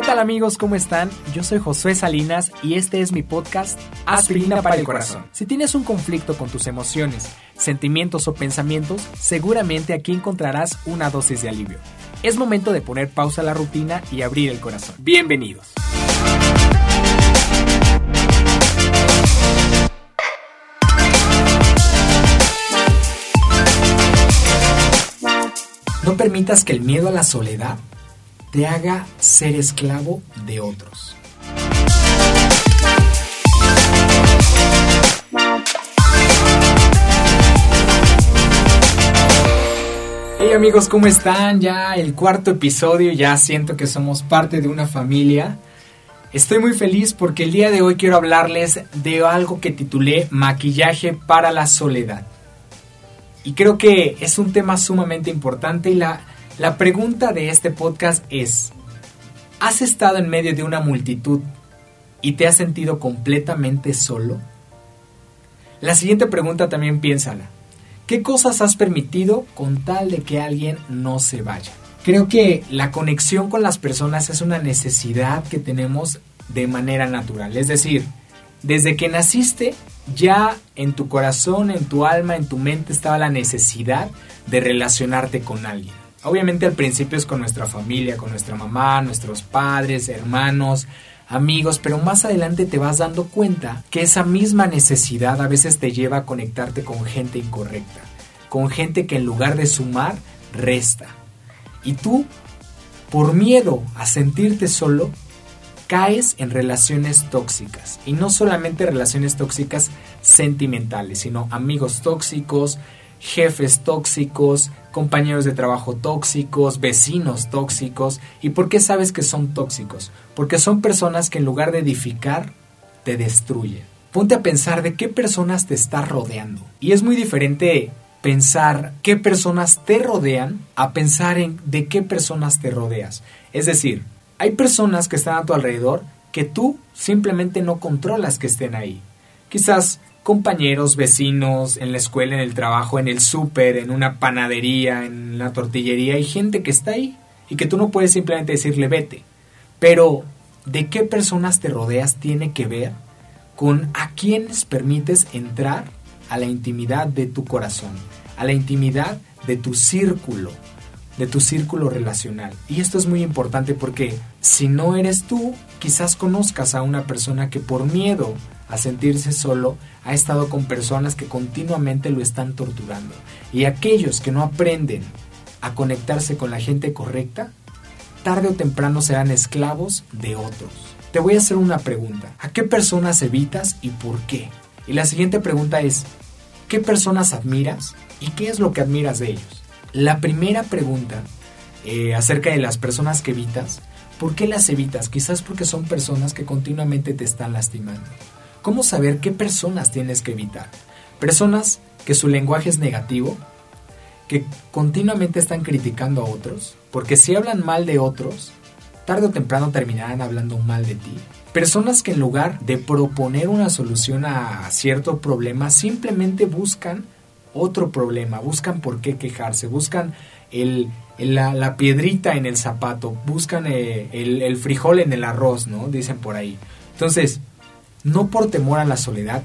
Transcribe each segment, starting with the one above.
¿Qué tal amigos? ¿Cómo están? Yo soy Josué Salinas y este es mi podcast Aspirina para el Corazón. Si tienes un conflicto con tus emociones, sentimientos o pensamientos, seguramente aquí encontrarás una dosis de alivio. Es momento de poner pausa a la rutina y abrir el corazón. Bienvenidos. No permitas que el miedo a la soledad te haga ser esclavo de otros. Hey amigos, ¿cómo están? Ya el cuarto episodio, ya siento que somos parte de una familia. Estoy muy feliz porque el día de hoy quiero hablarles de algo que titulé Maquillaje para la soledad. Y creo que es un tema sumamente importante y la, la pregunta de este podcast es, ¿has estado en medio de una multitud y te has sentido completamente solo? La siguiente pregunta también piénsala. ¿Qué cosas has permitido con tal de que alguien no se vaya? Creo que la conexión con las personas es una necesidad que tenemos de manera natural. Es decir, desde que naciste, ya en tu corazón, en tu alma, en tu mente estaba la necesidad de relacionarte con alguien. Obviamente al principio es con nuestra familia, con nuestra mamá, nuestros padres, hermanos, amigos, pero más adelante te vas dando cuenta que esa misma necesidad a veces te lleva a conectarte con gente incorrecta, con gente que en lugar de sumar, resta. Y tú, por miedo a sentirte solo, caes en relaciones tóxicas. Y no solamente relaciones tóxicas sentimentales, sino amigos tóxicos, jefes tóxicos, compañeros de trabajo tóxicos, vecinos tóxicos. ¿Y por qué sabes que son tóxicos? Porque son personas que en lugar de edificar, te destruyen. Ponte a pensar de qué personas te estás rodeando. Y es muy diferente pensar qué personas te rodean a pensar en de qué personas te rodeas. Es decir, hay personas que están a tu alrededor que tú simplemente no controlas que estén ahí. Quizás compañeros, vecinos, en la escuela, en el trabajo, en el súper, en una panadería, en la tortillería, hay gente que está ahí y que tú no puedes simplemente decirle vete. Pero de qué personas te rodeas tiene que ver con a quiénes permites entrar a la intimidad de tu corazón, a la intimidad de tu círculo, de tu círculo relacional. Y esto es muy importante porque si no eres tú, quizás conozcas a una persona que por miedo a sentirse solo, ha estado con personas que continuamente lo están torturando. Y aquellos que no aprenden a conectarse con la gente correcta, tarde o temprano serán esclavos de otros. Te voy a hacer una pregunta. ¿A qué personas evitas y por qué? Y la siguiente pregunta es, ¿qué personas admiras y qué es lo que admiras de ellos? La primera pregunta eh, acerca de las personas que evitas, ¿por qué las evitas? Quizás porque son personas que continuamente te están lastimando. ¿Cómo saber qué personas tienes que evitar? Personas que su lenguaje es negativo, que continuamente están criticando a otros, porque si hablan mal de otros, tarde o temprano terminarán hablando mal de ti. Personas que en lugar de proponer una solución a cierto problema, simplemente buscan otro problema, buscan por qué quejarse, buscan el, la, piedrita en el zapato, buscan eh, el, el frijol en el arroz, ¿no? Dicen por ahí. Entonces, no por temor a la soledad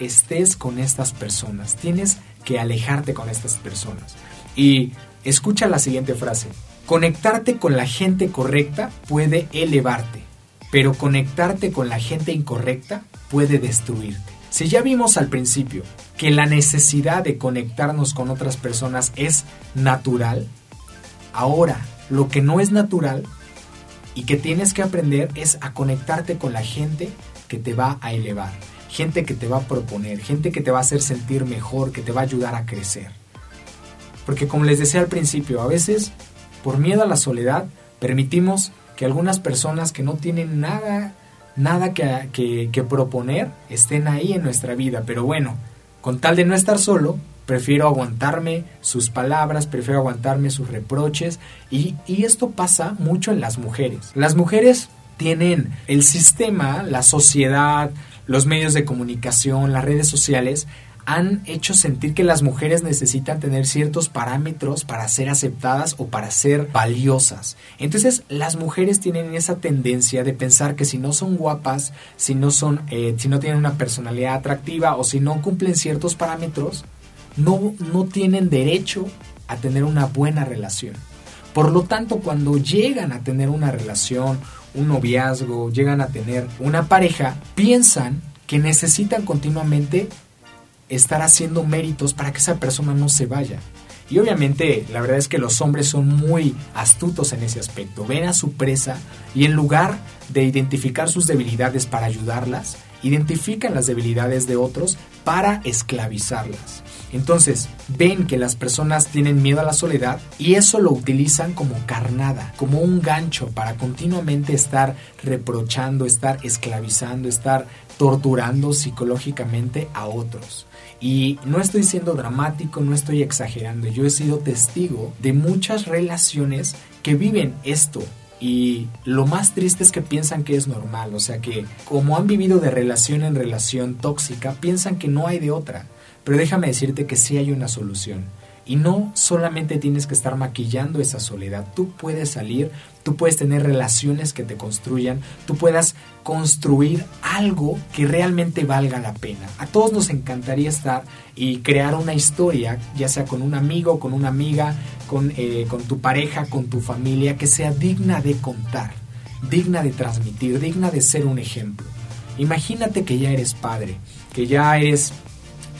estés con estas personas. Tienes que alejarte con estas personas. Y escucha la siguiente frase. Conectarte con la gente correcta puede elevarte, pero conectarte con la gente incorrecta puede destruirte. Si ya vimos al principio que la necesidad de conectarnos con otras personas es natural, ahora lo que no es natural y que tienes que aprender es a conectarte con la gente que te va a elevar, gente que te va a proponer, gente que te va a hacer sentir mejor, que te va a ayudar a crecer. Porque como les decía al principio, a veces por miedo a la soledad permitimos que algunas personas que no tienen nada, nada que, que, proponer estén ahí en nuestra vida. Pero bueno, con tal de no estar solo, prefiero aguantarme sus palabras, prefiero aguantarme sus reproches y, y, esto pasa mucho en las mujeres. Las mujeres tienen el sistema, la sociedad, los medios de comunicación, las redes sociales, han hecho sentir que las mujeres necesitan tener ciertos parámetros para ser aceptadas o para ser valiosas. Entonces las mujeres tienen esa tendencia de pensar que si no son guapas, si no son, eh, si no tienen una personalidad atractiva o si no cumplen ciertos parámetros, no, no tienen derecho a tener una buena relación. Por lo tanto, cuando llegan a tener una relación, un noviazgo, llegan a tener una pareja, piensan que necesitan continuamente estar haciendo méritos para que esa persona no se vaya. Y obviamente la verdad es que los hombres son muy astutos en ese aspecto. Ven a su presa y en lugar de identificar sus debilidades para ayudarlas, identifican las debilidades de otros para esclavizarlas. Entonces, ven que las personas tienen miedo a la soledad y eso lo utilizan como carnada, como un gancho para continuamente estar reprochando, estar esclavizando, estar torturando psicológicamente a otros. Y no estoy siendo dramático, no estoy exagerando, yo he sido testigo de muchas relaciones que viven esto, y lo más triste es que piensan que es normal, o sea que como han vivido de relación en relación tóxica, piensan que no hay de otra. Pero déjame decirte que sí hay una solución. Y no solamente tienes que estar maquillando esa soledad, tú puedes salir, tú puedes tener relaciones que te construyan, tú puedas construir algo que realmente valga la pena. A todos nos encantaría estar y crear una historia, ya sea con un amigo, con una amiga, con, eh, con tu pareja, con tu familia, que sea digna de contar, digna de transmitir, digna de ser un ejemplo. Imagínate que ya eres padre, que ya eres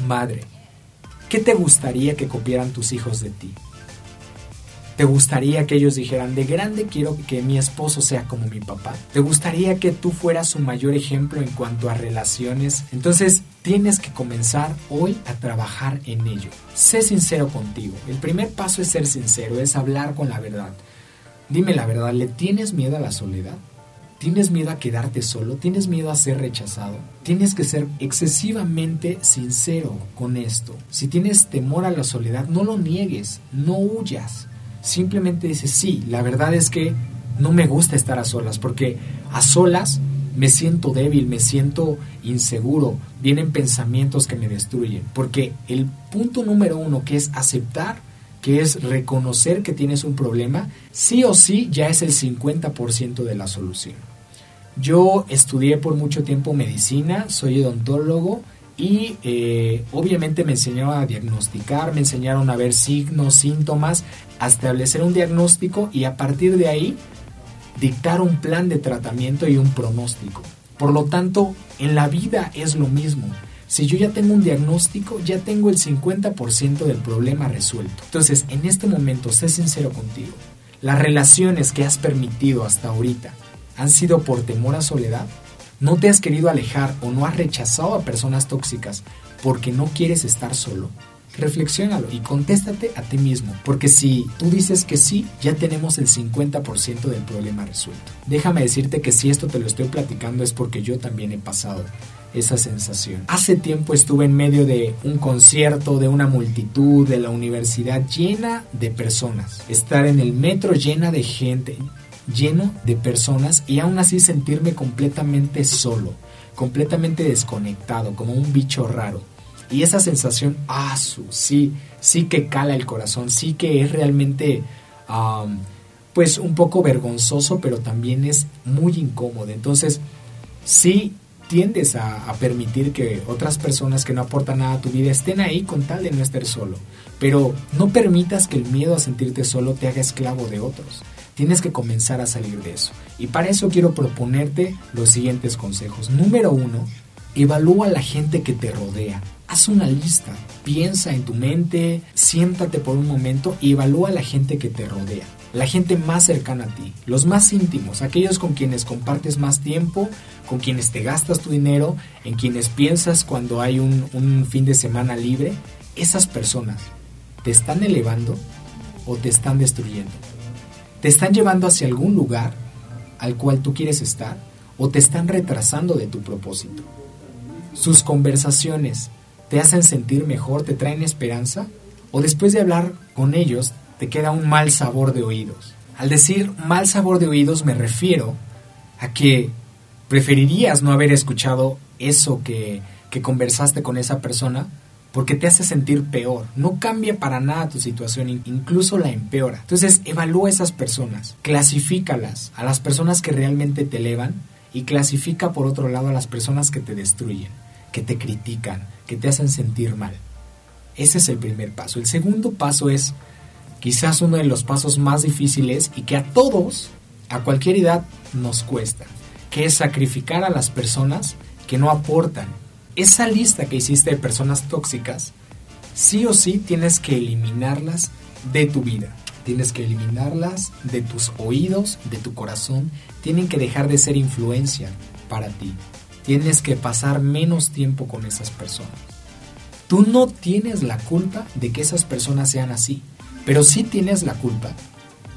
madre ¿Qué te gustaría que copiaran tus hijos de ti? ¿Te gustaría que ellos dijeran, de grande quiero que mi esposo sea como mi papá? ¿Te gustaría que tú fueras su mayor ejemplo en cuanto a relaciones? Entonces tienes que comenzar hoy a trabajar en ello. Sé sincero contigo. El primer paso es ser sincero, es hablar con la verdad. Dime la verdad, ¿le tienes miedo a la soledad? ¿Tienes miedo a quedarte solo? ¿Tienes miedo a ser rechazado? Tienes que ser excesivamente sincero con esto. Si tienes temor a la soledad, no lo niegues, no huyas. Simplemente dices, sí, la verdad es que no me gusta estar a solas, porque a solas me siento débil, me siento inseguro, vienen pensamientos que me destruyen. Porque el punto número uno, que es aceptar que es reconocer que tienes un problema, sí o sí ya es el 50% de la solución. Yo estudié por mucho tiempo medicina, soy odontólogo y eh, obviamente me enseñaron a diagnosticar, me enseñaron a ver signos, síntomas, a establecer un diagnóstico y a partir de ahí dictar un plan de tratamiento y un pronóstico. Por lo tanto, en la vida es lo mismo. Si yo ya tengo un diagnóstico, ya tengo el 50% del problema resuelto. Entonces, en este momento, sé sincero contigo. Las relaciones que has permitido hasta ahorita han sido por temor a soledad. No te has querido alejar o no has rechazado a personas tóxicas porque no quieres estar solo. Reflexiónalo y contéstate a ti mismo, porque si tú dices que sí, ya tenemos el 50% del problema resuelto. Déjame decirte que si esto te lo estoy platicando es porque yo también he pasado esa sensación. Hace tiempo estuve en medio de un concierto, de una multitud, de la universidad llena de personas. Estar en el metro llena de gente, lleno de personas y aún así sentirme completamente solo, completamente desconectado, como un bicho raro. Y esa sensación, ah, sí, sí que cala el corazón, sí que es realmente, pues un poco vergonzoso, pero también es muy incómodo. Entonces, sí tiendes a, permitir que otras personas que no aportan nada a tu vida estén ahí con tal de no estar solo. Pero no permitas que el miedo a sentirte solo te haga esclavo de otros. Tienes que comenzar a salir de eso. Y para eso quiero proponerte los siguientes consejos. Número uno, evalúa la gente que te rodea. Haz una lista, piensa en tu mente, siéntate por un momento y evalúa la gente que te rodea la gente más cercana a ti, los más íntimos, aquellos con quienes compartes más tiempo, con quienes te gastas tu dinero, en quienes piensas cuando hay un, fin de semana libre, esas personas te están elevando o te están destruyendo. Te están llevando hacia algún lugar al cual tú quieres estar o te están retrasando de tu propósito. Sus conversaciones te hacen sentir mejor, te traen esperanza o después de hablar con ellos te queda un mal sabor de oídos. Al decir mal sabor de oídos me refiero a que preferirías no haber escuchado eso que, que conversaste con esa persona porque te hace sentir peor. No cambia para nada tu situación, incluso la empeora. Entonces, evalúa a esas personas, clasifícalas a las personas que realmente te elevan y clasifica por otro lado a las personas que te destruyen, que te critican, que te hacen sentir mal. Ese es el primer paso. El segundo paso es quizás uno de los pasos más difíciles y que a todos, a cualquier edad, nos cuesta, que es sacrificar a las personas que no aportan. Esa lista que hiciste de personas tóxicas, sí o sí tienes que eliminarlas de tu vida. Tienes que eliminarlas de tus oídos, de tu corazón. Tienen que dejar de ser influencia para ti. Tienes que pasar menos tiempo con esas personas. Tú no tienes la culpa de que esas personas sean así, pero sí tienes la culpa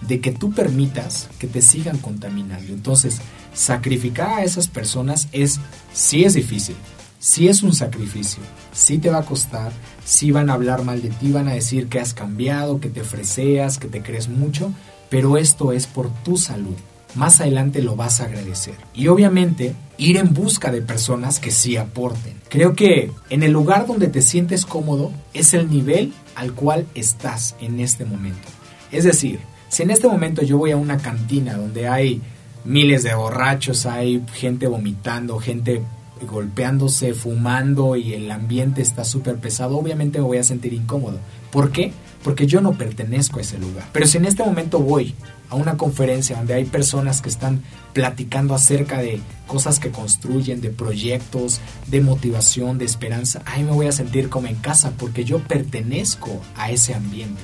de que tú permitas que te sigan contaminando. Entonces, sacrificar a esas personas es, sí es difícil, sí es un sacrificio, sí te va a costar, sí van a hablar mal de ti, van a decir que has cambiado, que te freseas, que te crees mucho, pero esto es por tu salud más adelante lo vas a agradecer. Y obviamente ir en busca de personas que sí aporten. Creo que en el lugar donde te sientes cómodo es el nivel al cual estás en este momento. Es decir, si en este momento yo voy a una cantina donde hay miles de borrachos, hay gente vomitando, gente golpeándose, fumando y el ambiente está súper pesado, obviamente me voy a sentir incómodo. ¿Por qué? Porque yo no pertenezco a ese lugar. Pero si en este momento voy a una conferencia donde hay personas que están platicando acerca de cosas que construyen, de proyectos, de motivación, de esperanza, ahí me voy a sentir como en casa porque yo pertenezco a ese ambiente.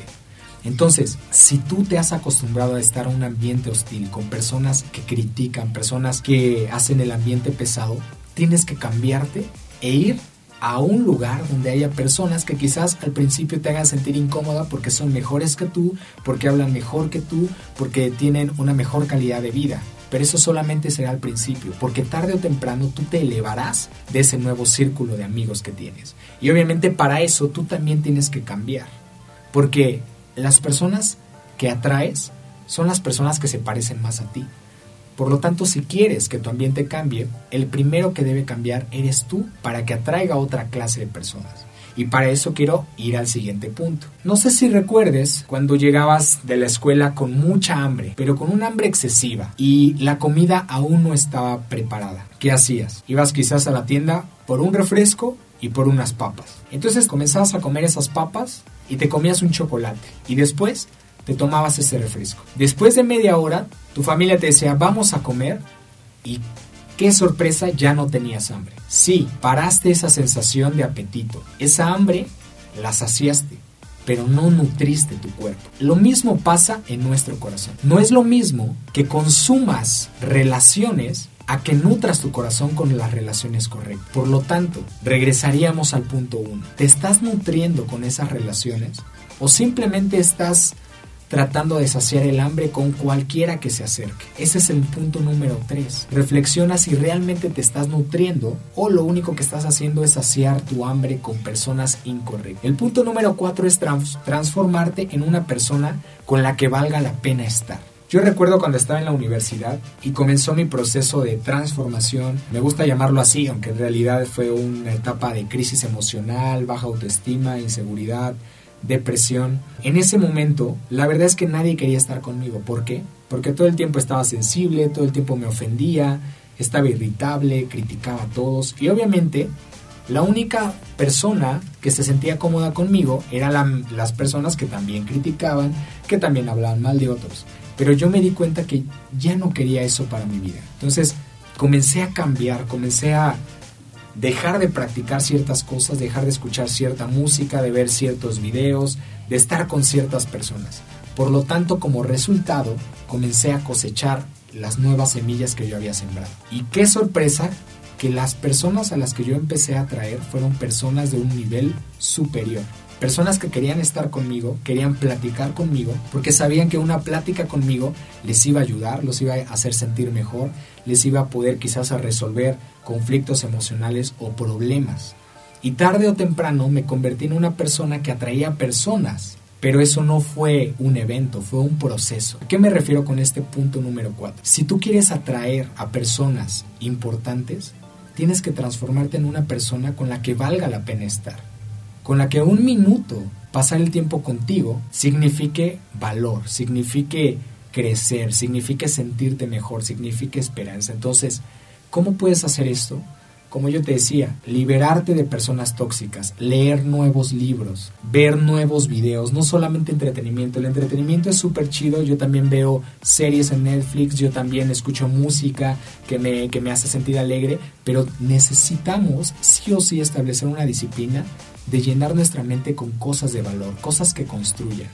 Entonces, si tú te has acostumbrado a estar en un ambiente hostil con personas que critican, personas que hacen el ambiente pesado, tienes que cambiarte e ir a un lugar donde haya personas que quizás al principio te hagan sentir incómoda porque son mejores que tú, porque hablan mejor que tú, porque tienen una mejor calidad de vida. Pero eso solamente será al principio, porque tarde o temprano tú te elevarás de ese nuevo círculo de amigos que tienes. Y obviamente para eso tú también tienes que cambiar, porque las personas que atraes son las personas que se parecen más a ti. Por lo tanto, si quieres que tu ambiente cambie, el primero que debe cambiar eres tú para que atraiga otra clase de personas. Y para eso quiero ir al siguiente punto. No sé si recuerdes cuando llegabas de la escuela con mucha hambre, pero con un hambre excesiva y la comida aún no estaba preparada. ¿Qué hacías? Ibas quizás a la tienda por un refresco y por unas papas. Entonces comenzabas a comer esas papas y te comías un chocolate. Y después te tomabas ese refresco. Después de media hora, tu familia te decía, vamos a comer y qué sorpresa, ya no tenías hambre. Sí, paraste esa sensación de apetito. Esa hambre la saciaste, pero no nutriste tu cuerpo. Lo mismo pasa en nuestro corazón. No es lo mismo que consumas relaciones a que nutras tu corazón con las relaciones correctas. Por lo tanto, regresaríamos al punto uno. ¿Te estás nutriendo con esas relaciones? ¿O simplemente estás tratando de saciar el hambre con cualquiera que se acerque. Ese es el punto número 3. Reflexiona si realmente te estás nutriendo o lo único que estás haciendo es saciar tu hambre con personas incorrectas. El punto número 4 es transformarte en una persona con la que valga la pena estar. Yo recuerdo cuando estaba en la universidad y comenzó mi proceso de transformación, me gusta llamarlo así, aunque en realidad fue una etapa de crisis emocional, baja autoestima, inseguridad, depresión. En ese momento, la verdad es que nadie quería estar conmigo. ¿Por qué? Porque todo el tiempo estaba sensible, todo el tiempo me ofendía, estaba irritable, criticaba a todos. Y obviamente, la única persona que se sentía cómoda conmigo eran las personas que también criticaban, que también hablaban mal de otros. Pero yo me di cuenta que ya no quería eso para mi vida. Entonces, comencé a cambiar, comencé a dejar de practicar ciertas cosas, dejar de escuchar cierta música, de ver ciertos videos, de estar con ciertas personas. Por lo tanto, como resultado, comencé a cosechar las nuevas semillas que yo había sembrado. Y qué sorpresa que las personas a las que yo empecé a atraer fueron personas de un nivel superior. Personas que querían estar conmigo, querían platicar conmigo, porque sabían que una plática conmigo les iba a ayudar, los iba a hacer sentir mejor, les iba a poder quizás a resolver conflictos emocionales o problemas. Y tarde o temprano me convertí en una persona que atraía personas. Pero eso no fue un evento, fue un proceso. ¿A qué me refiero con este punto número 4? Si tú quieres atraer a personas importantes, tienes que transformarte en una persona con la que valga la pena estar con la que un minuto pasar el tiempo contigo signifique valor, signifique crecer, signifique sentirte mejor, signifique esperanza. Entonces, ¿cómo puedes hacer esto? Como yo te decía, liberarte de personas tóxicas, leer nuevos libros, ver nuevos videos, no solamente entretenimiento. El entretenimiento es súper chido, yo también veo series en Netflix, yo también escucho música que me, que me hace sentir alegre, pero necesitamos sí o sí establecer una disciplina de llenar nuestra mente con cosas de valor, cosas que construyan.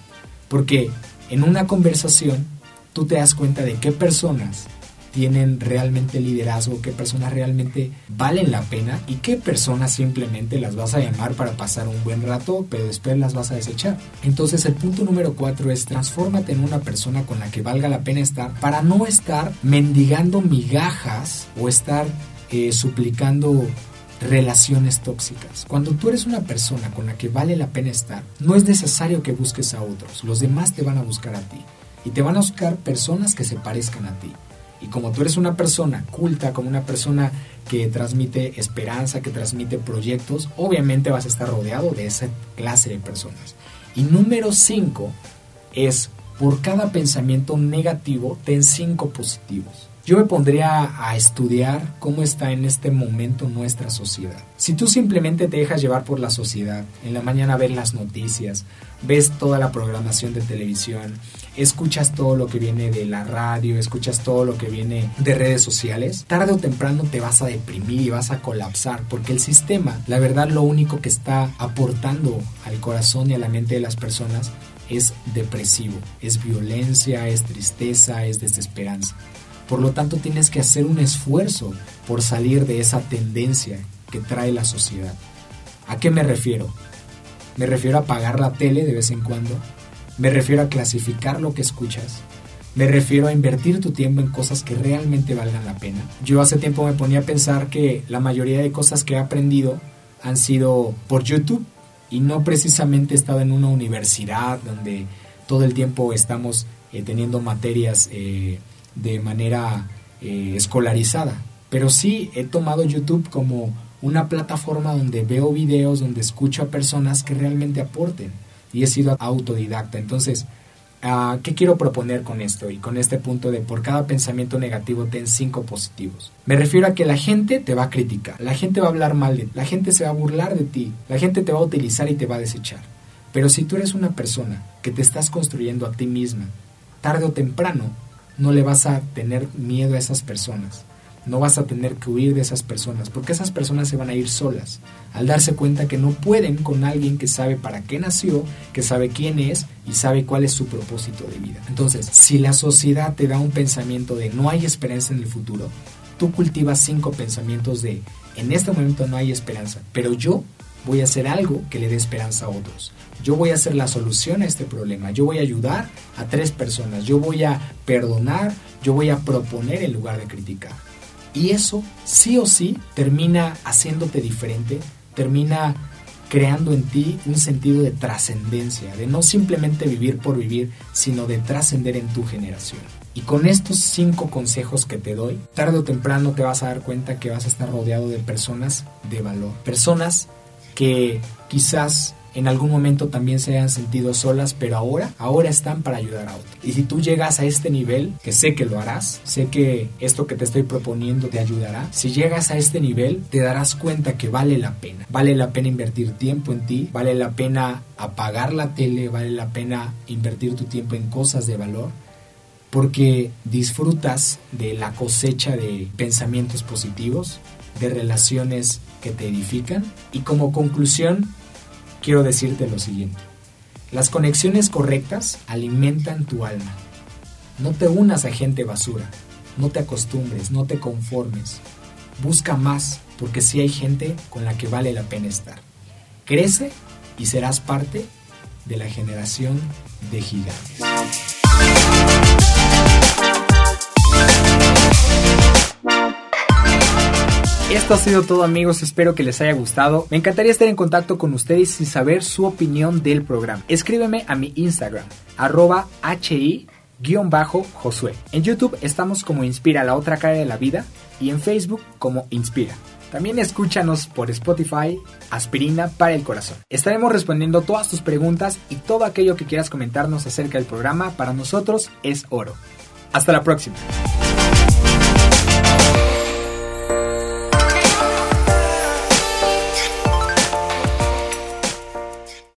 Porque en una conversación tú te das cuenta de qué personas tienen realmente liderazgo, qué personas realmente valen la pena y qué personas simplemente las vas a llamar para pasar un buen rato, pero después las vas a desechar. Entonces el punto número cuatro es transfórmate en una persona con la que valga la pena estar para no estar mendigando migajas o estar eh, suplicando relaciones tóxicas. Cuando tú eres una persona con la que vale la pena estar, no es necesario que busques a otros, los demás te van a buscar a ti y te van a buscar personas que se parezcan a ti. Y como tú eres una persona culta, como una persona que transmite esperanza, que transmite proyectos, obviamente vas a estar rodeado de esa clase de personas. Y número 5 es, por cada pensamiento negativo, ten 5 positivos. Yo me pondría a estudiar cómo está en este momento nuestra sociedad. Si tú simplemente te dejas llevar por la sociedad, en la mañana ves las noticias, ves toda la programación de televisión, escuchas todo lo que viene de la radio, escuchas todo lo que viene de redes sociales, tarde o temprano te vas a deprimir y vas a colapsar, porque el sistema, la verdad, lo único que está aportando al corazón y a la mente de las personas es depresivo, es violencia, es tristeza, es desesperanza. Por lo tanto, tienes que hacer un esfuerzo por salir de esa tendencia que trae la sociedad. ¿A qué me refiero? Me refiero a apagar la tele de vez en cuando. Me refiero a clasificar lo que escuchas. Me refiero a invertir tu tiempo en cosas que realmente valgan la pena. Yo hace tiempo me ponía a pensar que la mayoría de cosas que he aprendido han sido por YouTube y no precisamente he estado en una universidad donde todo el tiempo estamos eh, teniendo materias eh, de manera eh, escolarizada. Pero sí he tomado YouTube como una plataforma donde veo videos, donde escucho a personas que realmente aporten. Y he sido autodidacta. Entonces, ah, ¿qué quiero proponer con esto? Y con este punto de por cada pensamiento negativo ten cinco positivos. Me refiero a que la gente te va a criticar, la gente va a hablar mal de ti, la gente se va a burlar de ti, la gente te va a utilizar y te va a desechar. Pero si tú eres una persona que te estás construyendo a ti misma, tarde o temprano no le vas a tener miedo a esas personas. No vas a tener que huir de esas personas, porque esas personas se van a ir solas, al darse cuenta que no pueden con alguien que sabe para qué nació, que sabe quién es y sabe cuál es su propósito de vida. Entonces, si la sociedad te da un pensamiento de no hay esperanza en el futuro, tú cultivas cinco pensamientos de en este momento no hay esperanza, pero yo voy a hacer algo que le dé esperanza a otros. Yo voy a hacer la solución a este problema. Yo voy a ayudar a tres personas. Yo voy a perdonar. Yo voy a proponer en lugar de criticar. Y eso sí o sí termina haciéndote diferente, termina creando en ti un sentido de trascendencia, de no simplemente vivir por vivir, sino de trascender en tu generación. Y con estos cinco consejos que te doy, tarde o temprano te vas a dar cuenta que vas a estar rodeado de personas de valor, personas que quizás en algún momento también se hayan sentido solas, pero ahora, ahora están para ayudar a otros. Y si tú llegas a este nivel, que sé que lo harás, sé que esto que te estoy proponiendo te ayudará, si llegas a este nivel, te darás cuenta que vale la pena. Vale la pena invertir tiempo en ti, vale la pena apagar la tele, vale la pena invertir tu tiempo en cosas de valor, porque disfrutas de la cosecha de pensamientos positivos, de relaciones que te edifican y como conclusión quiero decirte lo siguiente. Las conexiones correctas alimentan tu alma. No te unas a gente basura, no te acostumbres, no te conformes. Busca más porque sí hay gente con la que vale la pena estar. Crece y serás parte de la generación de gigantes. Esto ha sido todo amigos, espero que les haya gustado. Me encantaría estar en contacto con ustedes y saber su opinión del programa. Escríbeme a mi Instagram, arroba hi-josué. En YouTube estamos como Inspira la otra cara de la vida y en Facebook como Inspira. También escúchanos por Spotify, Aspirina para el Corazón. Estaremos respondiendo todas tus preguntas y todo aquello que quieras comentarnos acerca del programa para nosotros es oro. Hasta la próxima.